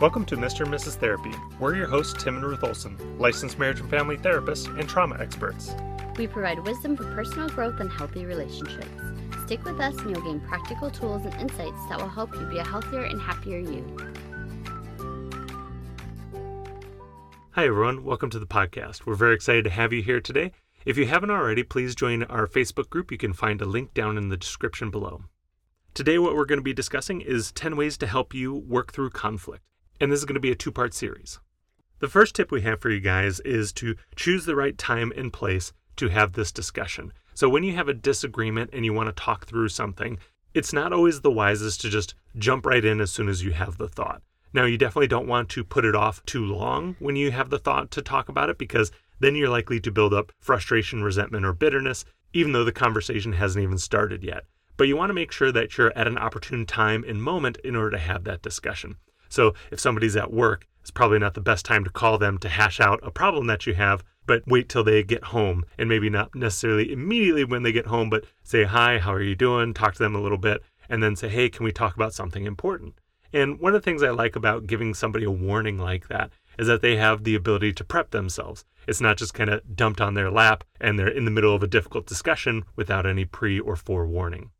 Welcome to Mr. and Mrs. Therapy. We're your hosts, Tim and Ruth Olson, licensed marriage and family therapists and trauma experts. We provide wisdom for personal growth and healthy relationships. Stick with us and you'll gain practical tools and insights that will help you be a healthier and happier you. Hi, everyone. Welcome to the podcast. We're very excited to have you here today. If you haven't already, please join our Facebook group. You can find a link down in the description below. Today, what we're going to be discussing is 10 ways to help you work through conflict. And this is going to be a two part series. The first tip we have for you guys is to choose the right time and place to have this discussion. So, when you have a disagreement and you want to talk through something, it's not always the wisest to just jump right in as soon as you have the thought. Now, you definitely don't want to put it off too long when you have the thought to talk about it because then you're likely to build up frustration, resentment, or bitterness, even though the conversation hasn't even started yet. But you want to make sure that you're at an opportune time and moment in order to have that discussion. So if somebody's at work, it's probably not the best time to call them to hash out a problem that you have, but wait till they get home and maybe not necessarily immediately when they get home, but say, Hi, how are you doing? Talk to them a little bit, and then say, Hey, can we talk about something important? And one of the things I like about giving somebody a warning like that is that they have the ability to prep themselves. It's not just kind of dumped on their lap and they're in the middle of a difficult discussion without any pre or forewarning.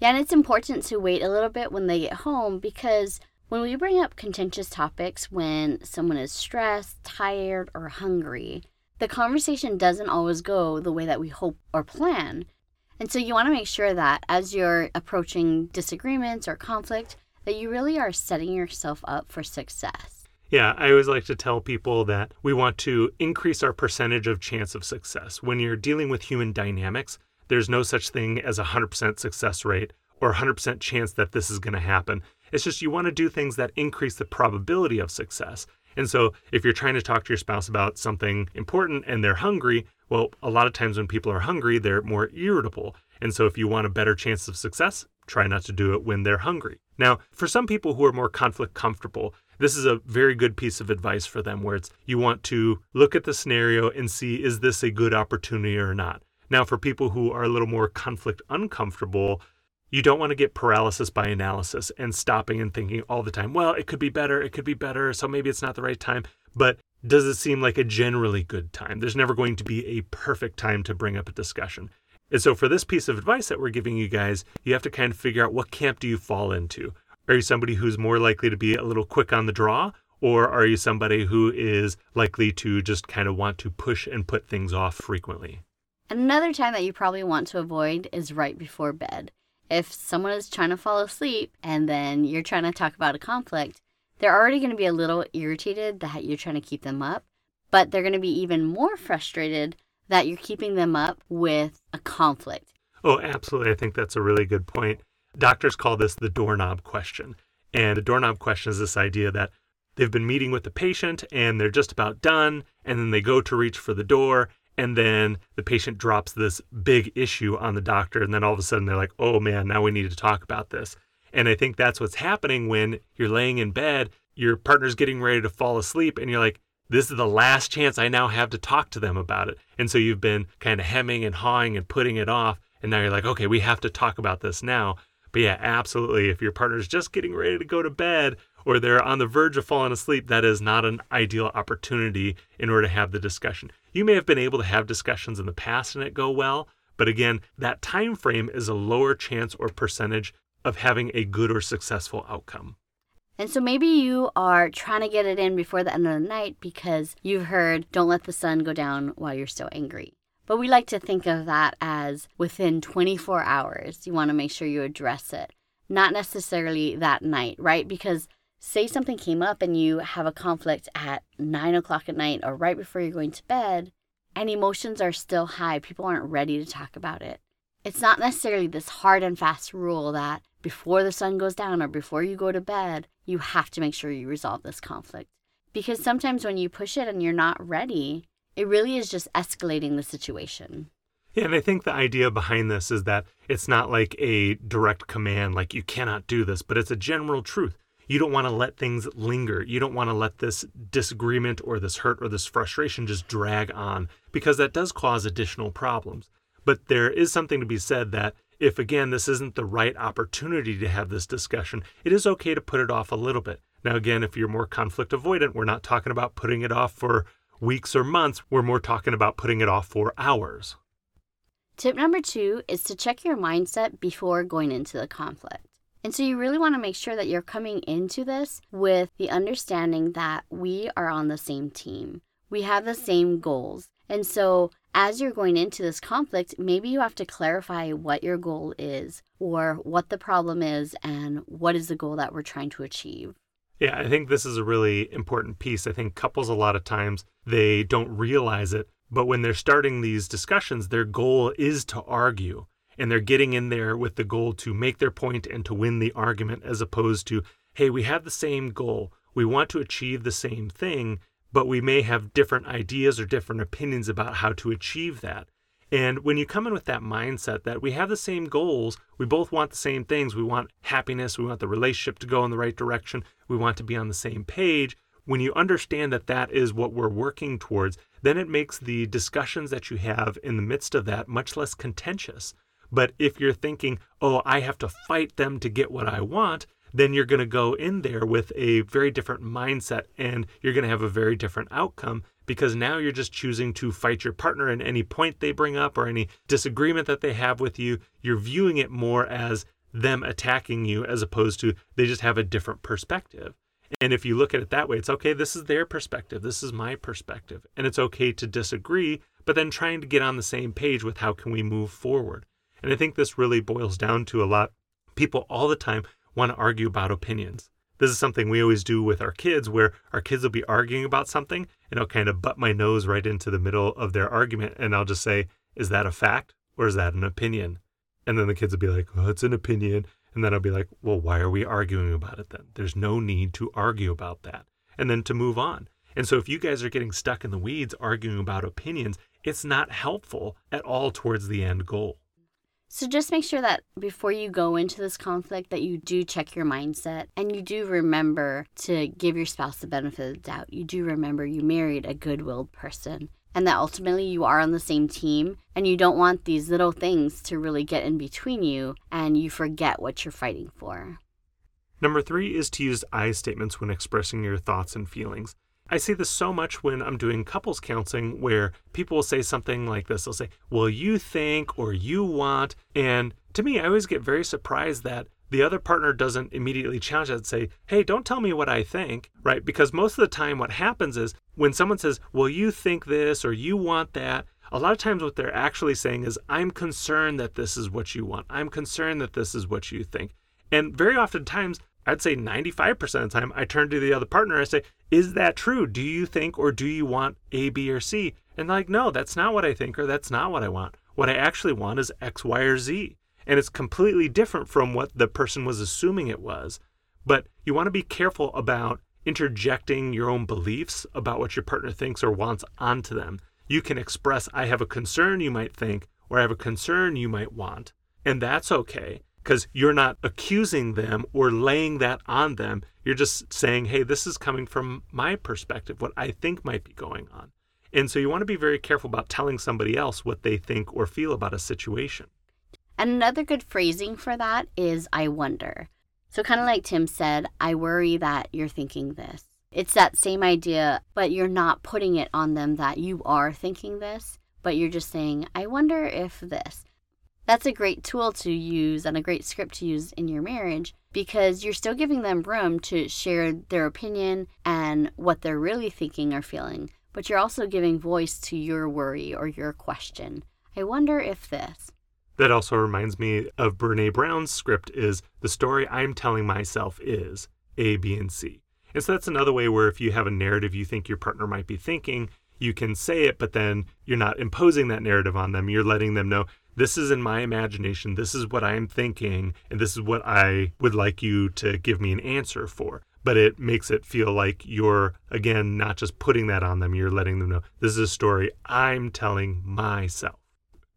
Yeah, and it's important to wait a little bit when they get home because when we bring up contentious topics when someone is stressed, tired, or hungry, the conversation doesn't always go the way that we hope or plan. And so you want to make sure that as you're approaching disagreements or conflict, that you really are setting yourself up for success. Yeah, I always like to tell people that we want to increase our percentage of chance of success. When you're dealing with human dynamics, there's no such thing as a 100% success rate or 100% chance that this is going to happen. It's just you want to do things that increase the probability of success. And so if you're trying to talk to your spouse about something important and they're hungry, well, a lot of times when people are hungry, they're more irritable. And so if you want a better chance of success, try not to do it when they're hungry. Now, for some people who are more conflict comfortable, this is a very good piece of advice for them where it's you want to look at the scenario and see is this a good opportunity or not. Now, for people who are a little more conflict uncomfortable, you don't want to get paralysis by analysis and stopping and thinking all the time, well, it could be better, it could be better, so maybe it's not the right time. But does it seem like a generally good time? There's never going to be a perfect time to bring up a discussion. And so, for this piece of advice that we're giving you guys, you have to kind of figure out what camp do you fall into? Are you somebody who's more likely to be a little quick on the draw? Or are you somebody who is likely to just kind of want to push and put things off frequently? Another time that you probably want to avoid is right before bed. If someone is trying to fall asleep and then you're trying to talk about a conflict, they're already going to be a little irritated that you're trying to keep them up, but they're going to be even more frustrated that you're keeping them up with a conflict. Oh, absolutely. I think that's a really good point. Doctors call this the doorknob question. And the doorknob question is this idea that they've been meeting with the patient and they're just about done, and then they go to reach for the door, and then the patient drops this big issue on the doctor and then all of a sudden they're like oh man now we need to talk about this. And i think that's what's happening when you're laying in bed your partner's getting ready to fall asleep and you're like this is the last chance i now have to talk to them about it. And so you've been kind of hemming and hawing and putting it off and now you're like okay we have to talk about this now. But yeah absolutely if your partner's just getting ready to go to bed or they're on the verge of falling asleep, that is not an ideal opportunity in order to have the discussion. You may have been able to have discussions in the past and it go well, but again, that time frame is a lower chance or percentage of having a good or successful outcome. And so maybe you are trying to get it in before the end of the night because you've heard, don't let the sun go down while you're still angry. But we like to think of that as within 24 hours. You want to make sure you address it, not necessarily that night, right? Because say something came up and you have a conflict at nine o'clock at night or right before you're going to bed, and emotions are still high, people aren't ready to talk about it. It's not necessarily this hard and fast rule that before the sun goes down or before you go to bed, you have to make sure you resolve this conflict. Because sometimes when you push it and you're not ready, it really is just escalating the situation. Yeah, and I think the idea behind this is that it's not like a direct command, like you cannot do this, but it's a general truth you don't want to let things linger. You don't want to let this disagreement or this hurt or this frustration just drag on because that does cause additional problems. But there is something to be said that if, again, this isn't the right opportunity to have this discussion, it is okay to put it off a little bit. Now, again, if you're more conflict avoidant, we're not talking about putting it off for weeks or months. We're more talking about putting it off for hours. Tip number two is to check your mindset before going into the conflict. And so you really want to make sure that you're coming into this with the understanding that we are on the same team. We have the same goals. And so as you're going into this conflict, maybe you have to clarify what your goal is or what the problem is and what is the goal that we're trying to achieve. Yeah, I think this is a really important piece. I think couples, a lot of times, they don't realize it, but when they're starting these discussions, their goal is to argue and they're getting in there with the goal to make their point and to win the argument as opposed to hey we have the same goal we want to achieve the same thing but we may have different ideas or different opinions about how to achieve that and when you come in with that mindset that we have the same goals, we both want the same things. We want happiness. We want the relationship to go in the right direction. We want to be on the same page. When you understand that that is what we're working towards, then it makes the discussions that you have in the midst of that much less contentious but if you're thinking, oh, I have to fight them to get what I want, then you're going to go in there with a very different mindset and you're going to have a very different outcome because now you're just choosing to fight your partner in any point they bring up or any disagreement that they have with you. You're viewing it more as them attacking you as opposed to they just have a different perspective. And if you look at it that way, it's okay, this is their perspective, this is my perspective. And it's okay to disagree, but then trying to get on the same page with how can we move forward. And I think this really boils down to a lot. People all the time want to argue about opinions. This is something we always do with our kids, where our kids will be arguing about something, and I'll kind of butt my nose right into the middle of their argument, and I'll just say, Is that a fact or is that an opinion? And then the kids will be like, Well, it's an opinion. And then I'll be like, Well, why are we arguing about it then? There's no need to argue about that. And then to move on. And so if you guys are getting stuck in the weeds arguing about opinions, it's not helpful at all towards the end goal. So just make sure that before you go into this conflict that you do check your mindset and you do remember to give your spouse the benefit of the doubt. You do remember you married a good-willed person and that ultimately you are on the same team and you don't want these little things to really get in between you and you forget what you're fighting for. Number 3 is to use I statements when expressing your thoughts and feelings. I see this so much when I'm doing couples counseling where people will say something like this. They'll say, Well, you think or you want. And to me, I always get very surprised that the other partner doesn't immediately challenge that and say, Hey, don't tell me what I think, right? Because most of the time, what happens is when someone says, Well, you think this or you want that, a lot of times what they're actually saying is, I'm concerned that this is what you want. I'm concerned that this is what you think. And very often times, I'd say 95% of the time, I turn to the other partner. I say, Is that true? Do you think or do you want A, B, or C? And like, no, that's not what I think or that's not what I want. What I actually want is X, Y, or Z. And it's completely different from what the person was assuming it was. But you want to be careful about interjecting your own beliefs about what your partner thinks or wants onto them. You can express, I have a concern you might think, or I have a concern you might want. And that's okay because you're not accusing them or laying that on them. You're just saying, hey, this is coming from my perspective, what I think might be going on. And so you want to be very careful about telling somebody else what they think or feel about a situation. And another good phrasing for that is I wonder. So, kind of like Tim said, I worry that you're thinking this. It's that same idea, but you're not putting it on them that you are thinking this, but you're just saying, I wonder if this that's a great tool to use and a great script to use in your marriage because you're still giving them room to share their opinion and what they're really thinking or feeling, but you're also giving voice to your worry or your question. I wonder if this. That also reminds me of Brene Brown's script is the story I'm telling myself is A, B, and C. And so that's another way where if you have a narrative you think your partner might be thinking, you can say it, but then you're not imposing that narrative on them. You're letting them know this is in my imagination, this is what I'm thinking, and this is what I would like you to give me an answer for. But it makes it feel like you're, again, not just putting that on them, you're letting them know this is a story I'm telling myself.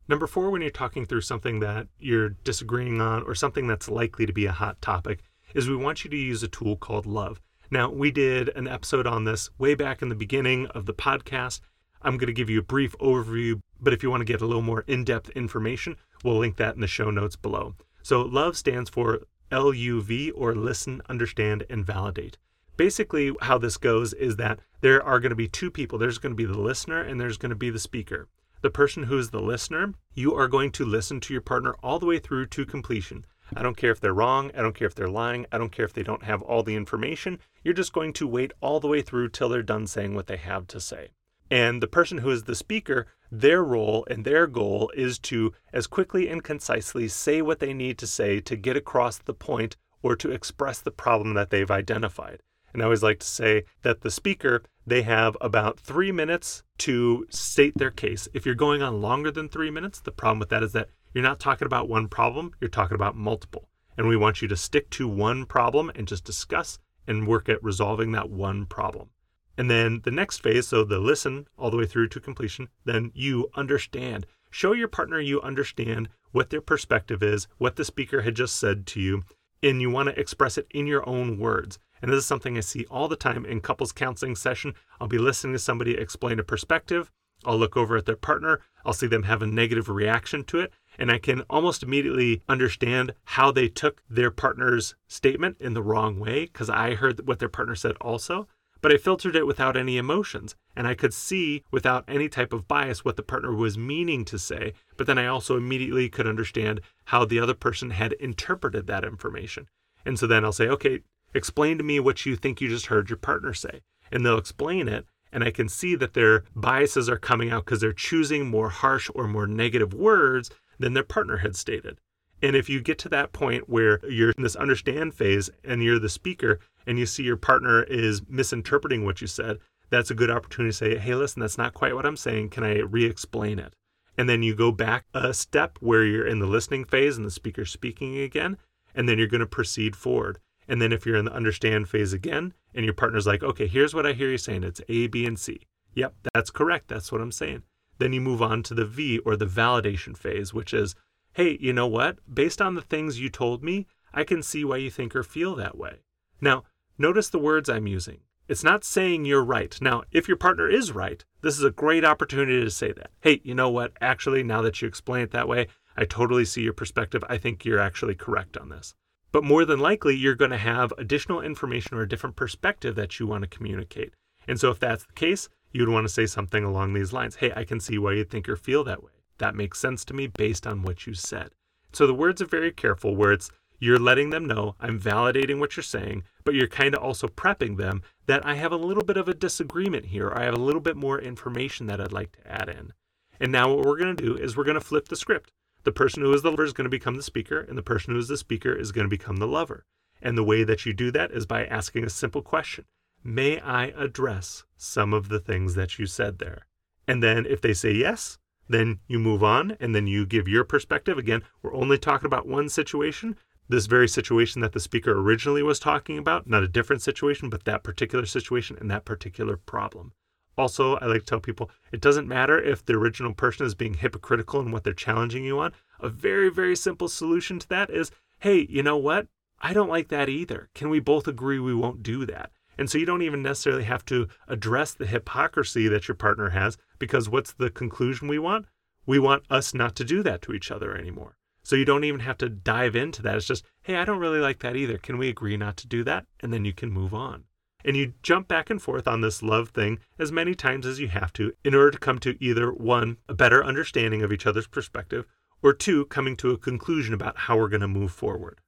Number four, when you're talking through something that you're disagreeing on or something that's likely to be a hot topic, is we want you to use a tool called love. Now, we did an episode on this way back in the beginning of the podcast. I'm going to give you a brief overview, but if you want to get a little more in depth information, we'll link that in the show notes below. So, LOVE stands for L U V or listen, understand, and validate. basically, how this goes is that there are going to be two people there's going to be the listener and there's going to be the speaker. The person who is the listener, you are going to listen to your partner all the way through to completion. I don't care if they're wrong. I don't care if they're lying. I don't care if they don't have all the information. You're just going to wait all the way through till they're done saying what they have to say. And the person who is the speaker, their role and their goal is to, as quickly and concisely, say what they need to say to get across the point or to express the problem that they've identified. And I always like to say that the speaker, they have about three minutes to state their case. If you're going on longer than three minutes, the problem with that is that you're not talking about one problem, you're talking about multiple. And we want you to stick to one problem and just discuss and work at resolving that one problem. And then the next phase, so the listen all the way through to completion, then you understand. Show your partner you understand what their perspective is, what the speaker had just said to you, and you want to express it in your own words. And this is something I see all the time in couples counseling session. I'll be listening to somebody explain a perspective. I'll look over at their partner. I'll see them have a negative reaction to it. And I can almost immediately understand how they took their partner's statement in the wrong way because I heard what their partner said also but I filtered it without any emotions, and I could see without any type of bias what the partner was meaning to say, but then I also immediately could understand how the other person had interpreted that information. And so then I'll say, okay, explain to me what you think you just heard your partner say. And they'll explain it, and I can see that their biases are coming out because they're choosing more harsh or more negative words than their partner had stated. And if you get to that point where you're in this understand phase and you're the speaker and you see your partner is misinterpreting what you said, that's a good opportunity to say, hey, listen, that's not quite what I'm saying. Can I re explain it? And then you go back a step where you're in the listening phase and the speaker's speaking again, and then you're going to proceed forward. And then if you're in the understand phase again, and your partner's like, okay, here's what I hear you saying it's A, B, and C. Yep, that's correct. That's what I'm saying. Then you move on to the V or the validation phase, which is, hey, you know what? Based on the things you told me, I can see why you think or feel that way. Now, Notice the words I'm using. It's not saying you're right. Now, if your partner is right, this is a great opportunity to say that. Hey, you know what? Actually, now that you explain it that way, I totally see your perspective. I think you're actually correct on this. But more than likely, you're going to have additional information or a different perspective that you want to communicate. And so, if that's the case, you'd want to say something along these lines Hey, I can see why you think or feel that way. That makes sense to me based on what you said. So, the words are very careful where it's you're letting them know I'm validating what you're saying, but you're kind of also prepping them that I have a little bit of a disagreement here. I have a little bit more information that I'd like to add in. And now what we're going to do is we're going to flip the script. The person who is the lover is going to become the speaker, and the person who is the speaker is going to become the lover. And the way that you do that is by asking a simple question May I address some of the things that you said there? And then if they say yes, then you move on and then you give your perspective. Again, we're only talking about one situation, this very situation that the speaker originally was talking about, not a different situation, but that particular situation and that particular problem. Also, I like to tell people it doesn't matter if the original person is being hypocritical in what they're challenging you on. A very, very simple solution to that is hey, you know what? I don't like that either. Can we both agree we won't do that? And so you don't even necessarily have to address the hypocrisy that your partner has because what's the conclusion we want? We want us not to do that to each other anymore. So you don't even have to dive into that. It's just, hey, I don't really like that either. Can we agree not to do that? And then you can move on. And you jump back and forth on this love thing as many times as you have to in order to come to either one, a better understanding of each other's perspective, or two, coming to a conclusion about how we're going to move forward.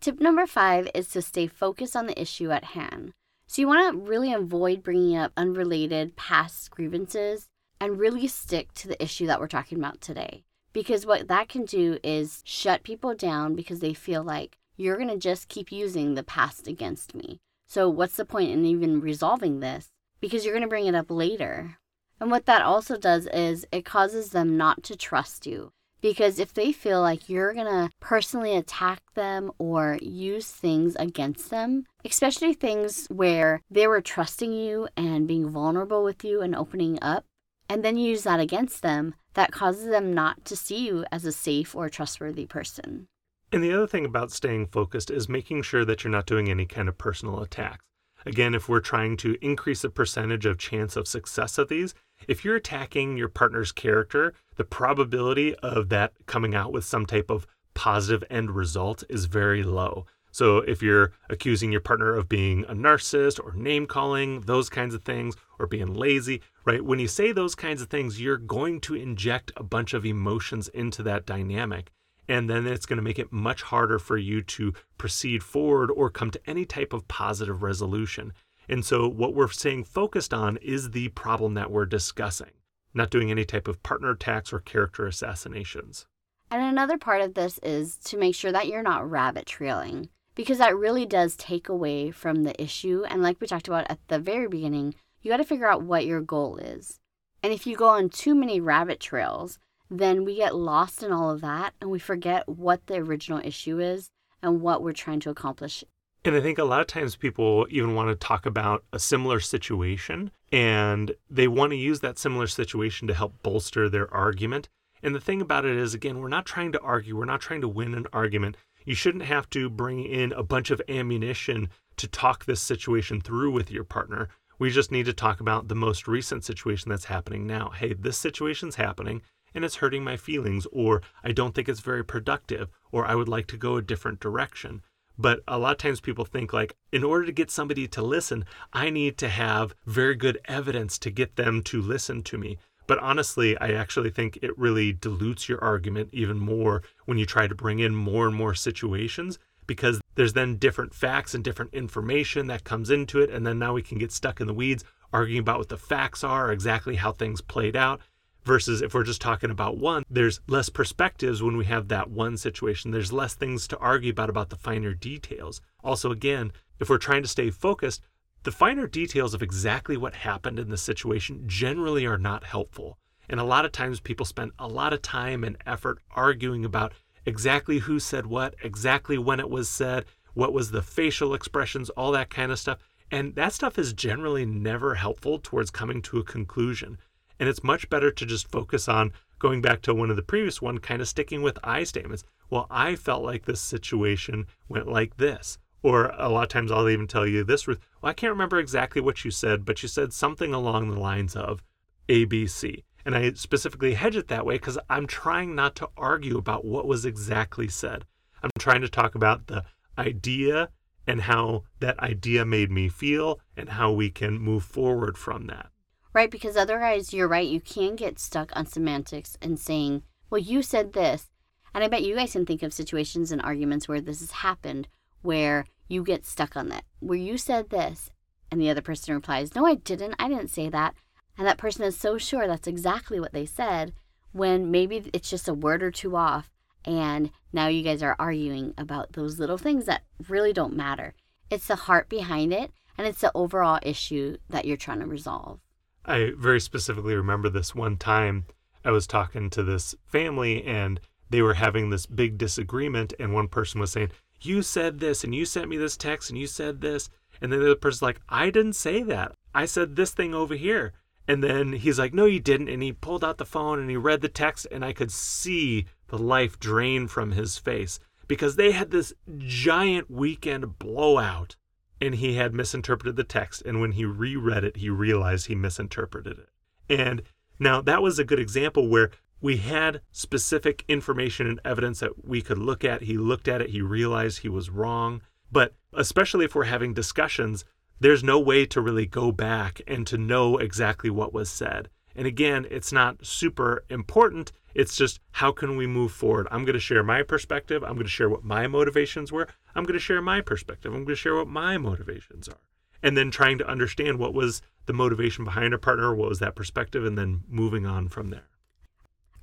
Tip number five is to stay focused on the issue at hand. So you want to really avoid bringing up unrelated past grievances and really stick to the issue that we're talking about today. Because what that can do is shut people down because they feel like you're going to just keep using the past against me. So, what's the point in even resolving this? Because you're going to bring it up later. And what that also does is it causes them not to trust you. Because if they feel like you're going to personally attack them or use things against them, especially things where they were trusting you and being vulnerable with you and opening up, and then you use that against them, that causes them not to see you as a safe or trustworthy person. And the other thing about staying focused is making sure that you're not doing any kind of personal attacks. Again, if we're trying to increase the percentage of chance of success of these, if you're attacking your partner's character, the probability of that coming out with some type of positive end result is very low. So if you're accusing your partner of being a narcissist or name calling, those kinds of things, or being lazy, right? When you say those kinds of things, you're going to inject a bunch of emotions into that dynamic. And then it's going to make it much harder for you to proceed forward or come to any type of positive resolution. And so, what we're staying focused on is the problem that we're discussing, not doing any type of partner attacks or character assassinations. And another part of this is to make sure that you're not rabbit trailing because that really does take away from the issue. And like we talked about at the very beginning, you got to figure out what your goal is. And if you go on too many rabbit trails, then we get lost in all of that and we forget what the original issue is and what we're trying to accomplish. And I think a lot of times people even want to talk about a similar situation and they want to use that similar situation to help bolster their argument. And the thing about it is, again, we're not trying to argue, we're not trying to win an argument. You shouldn't have to bring in a bunch of ammunition to talk this situation through with your partner. We just need to talk about the most recent situation that's happening now. Hey, this situation's happening and it's hurting my feelings, or I don't think it's very productive, or I would like to go a different direction. But a lot of times people think like, in order to get somebody to listen, I need to have very good evidence to get them to listen to me. But honestly, I actually think it really dilutes your argument even more when you try to bring in more and more situations because there's then different facts and different information that comes into it. And then now we can get stuck in the weeds arguing about what the facts are, exactly how things played out. Versus if we're just talking about one, there's less perspectives when we have that one situation. There's less things to argue about about the finer details. Also, again, if we're trying to stay focused, the finer details of exactly what happened in the situation generally are not helpful. And a lot of times people spend a lot of time and effort arguing about exactly who said what, exactly when it was said, what was the facial expressions, all that kind of stuff. And that stuff is generally never helpful towards coming to a conclusion. And it's much better to just focus on going back to one of the previous one, kind of sticking with I statements. Well, I felt like this situation went like this. Or a lot of times I'll even tell you this, well, I can't remember exactly what you said, but you said something along the lines of ABC. And I specifically hedge it that way because I'm trying not to argue about what was exactly said. I'm trying to talk about the idea and how that idea made me feel and how we can move forward from that. Right, because otherwise, you're right, you can get stuck on semantics and saying, well, you said this. And I bet you guys can think of situations and arguments where this has happened where you get stuck on that, where you said this, and the other person replies, No, I didn't. I didn't say that. And that person is so sure that's exactly what they said when maybe it's just a word or two off. And now you guys are arguing about those little things that really don't matter. It's the heart behind it, and it's the overall issue that you're trying to resolve. I very specifically remember this one time I was talking to this family and they were having this big disagreement, and one person was saying, you said this and you sent me this text and you said this. And then the other person's like, I didn't say that. I said this thing over here. And then he's like, No, you didn't. And he pulled out the phone and he read the text, and I could see the life drain from his face because they had this giant weekend blowout and he had misinterpreted the text. And when he reread it, he realized he misinterpreted it. And now that was a good example where we had specific information and evidence that we could look at. He looked at it, he realized he was wrong. But especially if we're having discussions, there's no way to really go back and to know exactly what was said. And again, it's not super important. It's just how can we move forward? I'm going to share my perspective. I'm going to share what my motivations were. I'm going to share my perspective. I'm going to share what my motivations are. And then trying to understand what was the motivation behind a partner, what was that perspective, and then moving on from there.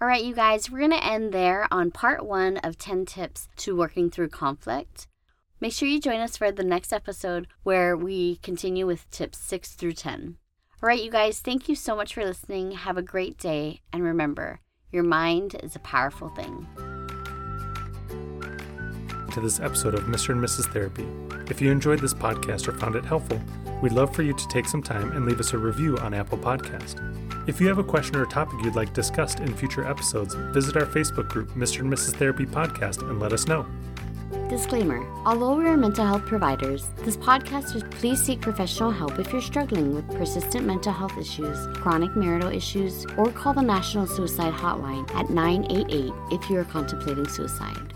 All right, you guys, we're going to end there on part one of 10 tips to working through conflict. Make sure you join us for the next episode where we continue with tips 6 through 10. All right, you guys, thank you so much for listening. Have a great day. And remember, your mind is a powerful thing. To this episode of Mr. and Mrs. Therapy. If you enjoyed this podcast or found it helpful, we'd love for you to take some time and leave us a review on Apple Podcast. If you have a question or topic you'd like discussed in future episodes, visit our Facebook group, Mr. and Mrs. Therapy Podcast, and let us know. Disclaimer Although we are mental health providers, this podcast is please seek professional help if you're struggling with persistent mental health issues, chronic marital issues, or call the National Suicide Hotline at 988 if you are contemplating suicide.